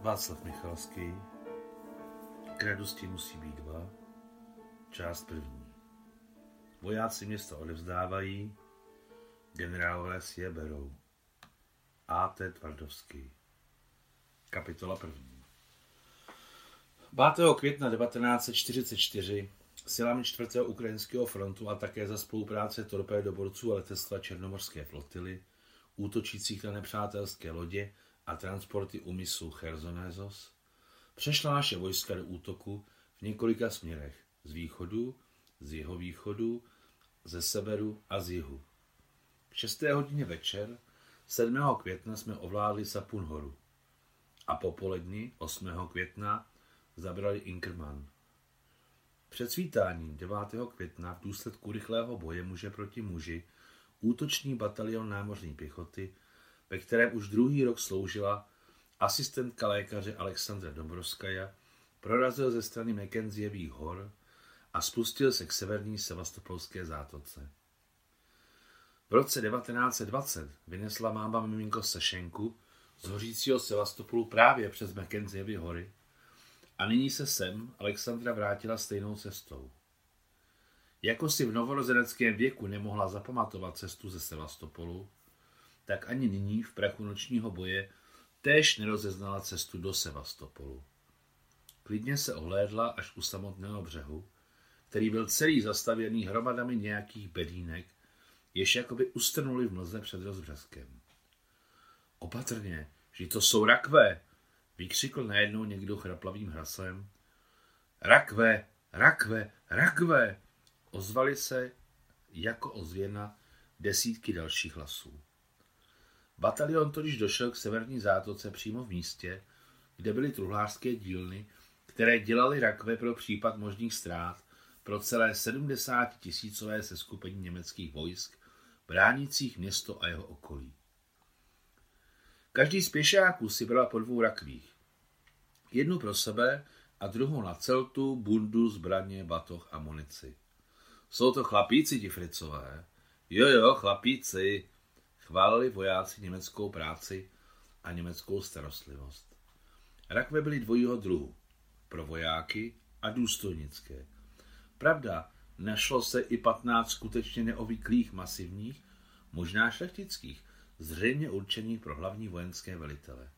Václav Michalský K radosti musí být dva Část první Vojáci město odevzdávají, generálové si je berou. A.T. Tvardovský Kapitola první 5. května 1944 silami 4. ukrajinského frontu a také za spolupráce torpédoborců a letectva Černomorské flotily, útočících na nepřátelské lodě a transporty úmyslu Chersonézos, přešla naše vojska do útoku v několika směrech, z východu, z jeho východu, ze severu a z jihu. V 6. hodině večer 7. května jsme ovládli Sapun horu a popolední 8. května zabrali Inkerman. Před svítáním 9. května v důsledku rychlého boje muže proti muži útočný batalion námořní pěchoty ve kterém už druhý rok sloužila asistentka lékaře Alexandra Dobrovskaja, prorazil ze strany Mackenzievých hor a spustil se k severní sevastopolské zátoce. V roce 1920 vynesla máma miminko Sešenku z hořícího Sevastopolu právě přes Mackenzievy hory a nyní se sem Alexandra vrátila stejnou cestou. Jako si v novorozeneckém věku nemohla zapamatovat cestu ze Sevastopolu, tak ani nyní v prachu nočního boje též nerozeznala cestu do Sevastopolu. Klidně se ohlédla až u samotného břehu, který byl celý zastavěný hromadami nějakých bedínek, jež jakoby ustrnuli v mlze před rozbřeskem. Opatrně, že to jsou rakve, vykřikl najednou někdo chraplavým hlasem. Rakve, rakve, rakve, ozvali se jako ozvěna desítky dalších hlasů. Batalion totiž došel k severní zátoce přímo v místě, kde byly truhlářské dílny, které dělaly rakve pro případ možných ztrát pro celé 70 tisícové seskupení německých vojsk, bránících město a jeho okolí. Každý z pěšáků si bral po dvou rakvích. Jednu pro sebe a druhou na celtu, bundu, zbraně, batoh a munici. Jsou to chlapíci ti fricové? Jo, jo, chlapíci, Chválili vojáci německou práci a německou starostlivost. Rakve byly dvojího druhu. Pro vojáky a důstojnické. Pravda, našlo se i 15 skutečně neobvyklých masivních, možná šlechtických, zřejmě určených pro hlavní vojenské velitele.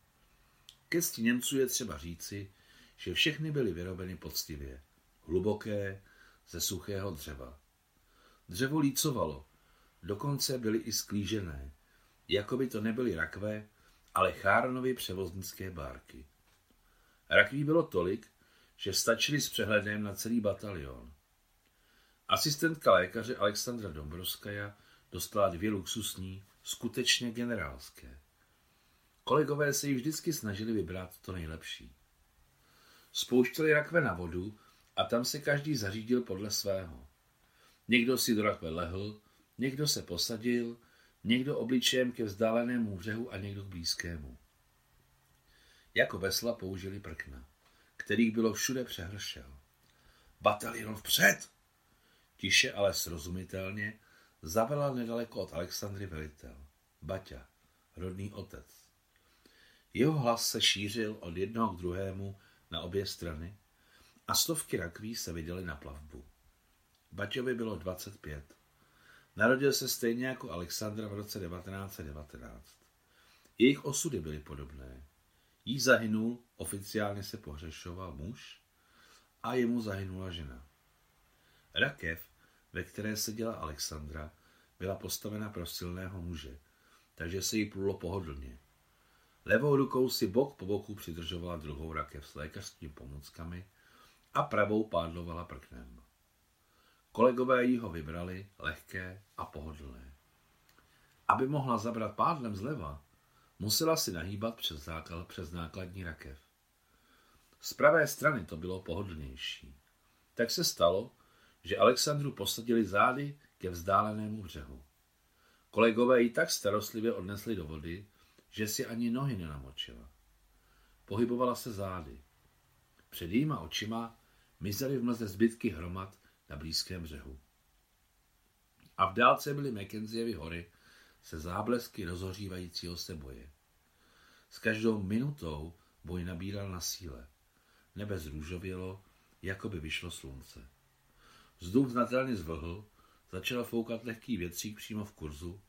Ke Němců je třeba říci, že všechny byly vyrobeny poctivě, hluboké, ze suchého dřeva. Dřevo lícovalo, dokonce byly i sklížené, jako by to nebyly rakve, ale Chárnovy převoznické bárky. Rakví bylo tolik, že stačili s přehledem na celý batalion. Asistentka lékaře Alexandra Dombrovskaja dostala dvě luxusní, skutečně generálské. Kolegové se jí vždycky snažili vybrat to nejlepší. Spouštěli rakve na vodu a tam se každý zařídil podle svého. Někdo si do rakve lehl, někdo se posadil, Někdo obličejem ke vzdálenému břehu a někdo k blízkému. Jako vesla použili prkna, kterých bylo všude přehršel. Batalion vpřed! Tiše, ale srozumitelně, zavelal nedaleko od Alexandry velitel. Baťa, rodný otec. Jeho hlas se šířil od jednoho k druhému na obě strany a stovky rakví se viděly na plavbu. Baťovi bylo 25. Narodil se stejně jako Alexandra v roce 1919. Jejich osudy byly podobné. Jí zahynul, oficiálně se pohřešoval muž a jemu zahynula žena. Rakev, ve které seděla Alexandra, byla postavena pro silného muže, takže se jí plulo pohodlně. Levou rukou si bok po boku přidržovala druhou rakev s lékařskými pomůckami a pravou pádlovala prknem. Kolegové jí ho vybrali lehké a pohodlné. Aby mohla zabrat pádlem zleva, musela si nahýbat přes, základ, přes nákladní rakev. Z pravé strany to bylo pohodlnější. Tak se stalo, že Alexandru posadili zády ke vzdálenému břehu. Kolegové ji tak starostlivě odnesli do vody, že si ani nohy nenamočila. Pohybovala se zády. Před jejíma očima mizely v mlze zbytky hromad na blízkém břehu. A v dálce byly Mackenzievy hory se záblesky rozhořívajícího se boje. S každou minutou Boj nabíral na síle. Nebe zrůžovělo, jako by vyšlo slunce. Vzduch znatelně zvlhl, začal foukat lehký větřík přímo v kurzu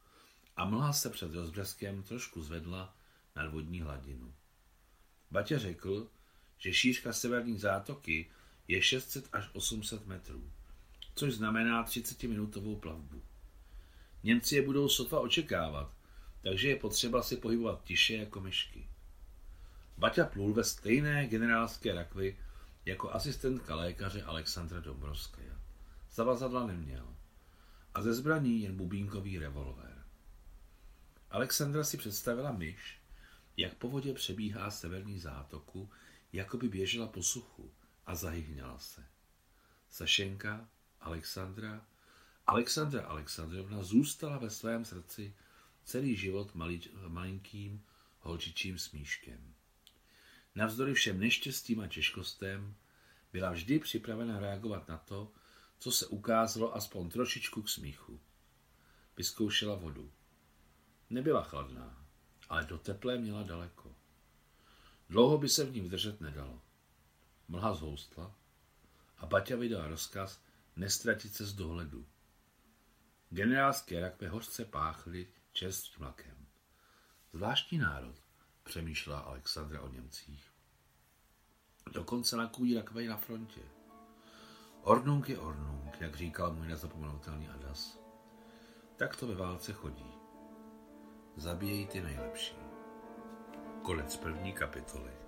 a mlha se před rozbřeskem trošku zvedla nad vodní hladinu. Baťa řekl, že šířka severní zátoky je 600 až 800 metrů, což znamená 30-minutovou plavbu. Němci je budou sotva očekávat, takže je potřeba si pohybovat tiše jako myšky. Baťa plul ve stejné generálské rakvi jako asistentka lékaře Alexandra Dombrovskaja. Zavazadla neměl a ze zbraní jen bubínkový revolver. Alexandra si představila myš, jak po vodě přebíhá severní zátoku, jako by běžela po suchu a zahyhněla se. Sašenka, Alexandra, Alexandra Alexandrovna zůstala ve svém srdci celý život malý, malinkým holčičím smíškem. Navzdory všem neštěstím a těžkostem byla vždy připravena reagovat na to, co se ukázalo aspoň trošičku k smíchu. Vyzkoušela vodu. Nebyla chladná, ale do teplé měla daleko. Dlouho by se v ní vydržet nedalo. Mlha zhoustla a Baťa vydal rozkaz nestratit se z dohledu. Generálské rakve hořce páchly čerstvým mlakem. Zvláštní národ, přemýšlela Alexandra o Němcích. Dokonce nakují rakve na frontě. Ornung je ornung, jak říkal můj nezapomenutelný Adas. Tak to ve válce chodí. Zabíjejí ty nejlepší. Konec první kapitoly.